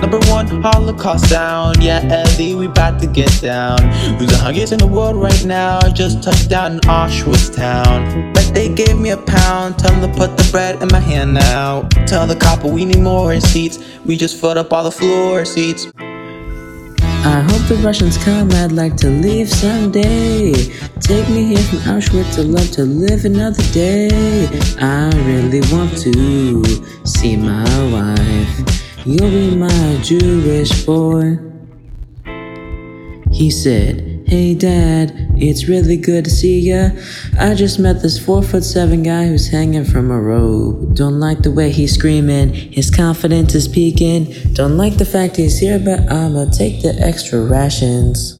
Number one Holocaust sound. Yeah, Ellie, we about to get down. Who's the hungriest in the world right now? Just touched down in Auschwitz town. But they gave me a pound. Tell them to put the bread in my hand now. Tell the copper we need more seats. We just filled up all the floor seats. I hope the Russians come, I'd like to leave someday. Take me here from Auschwitz, I'd love to live another day. I really want to see my wife. You'll be my Jewish boy. He said, Hey dad, it's really good to see ya. I just met this four foot seven guy who's hanging from a rope. Don't like the way he's screaming, his confidence is peaking. Don't like the fact he's here, but I'ma take the extra rations.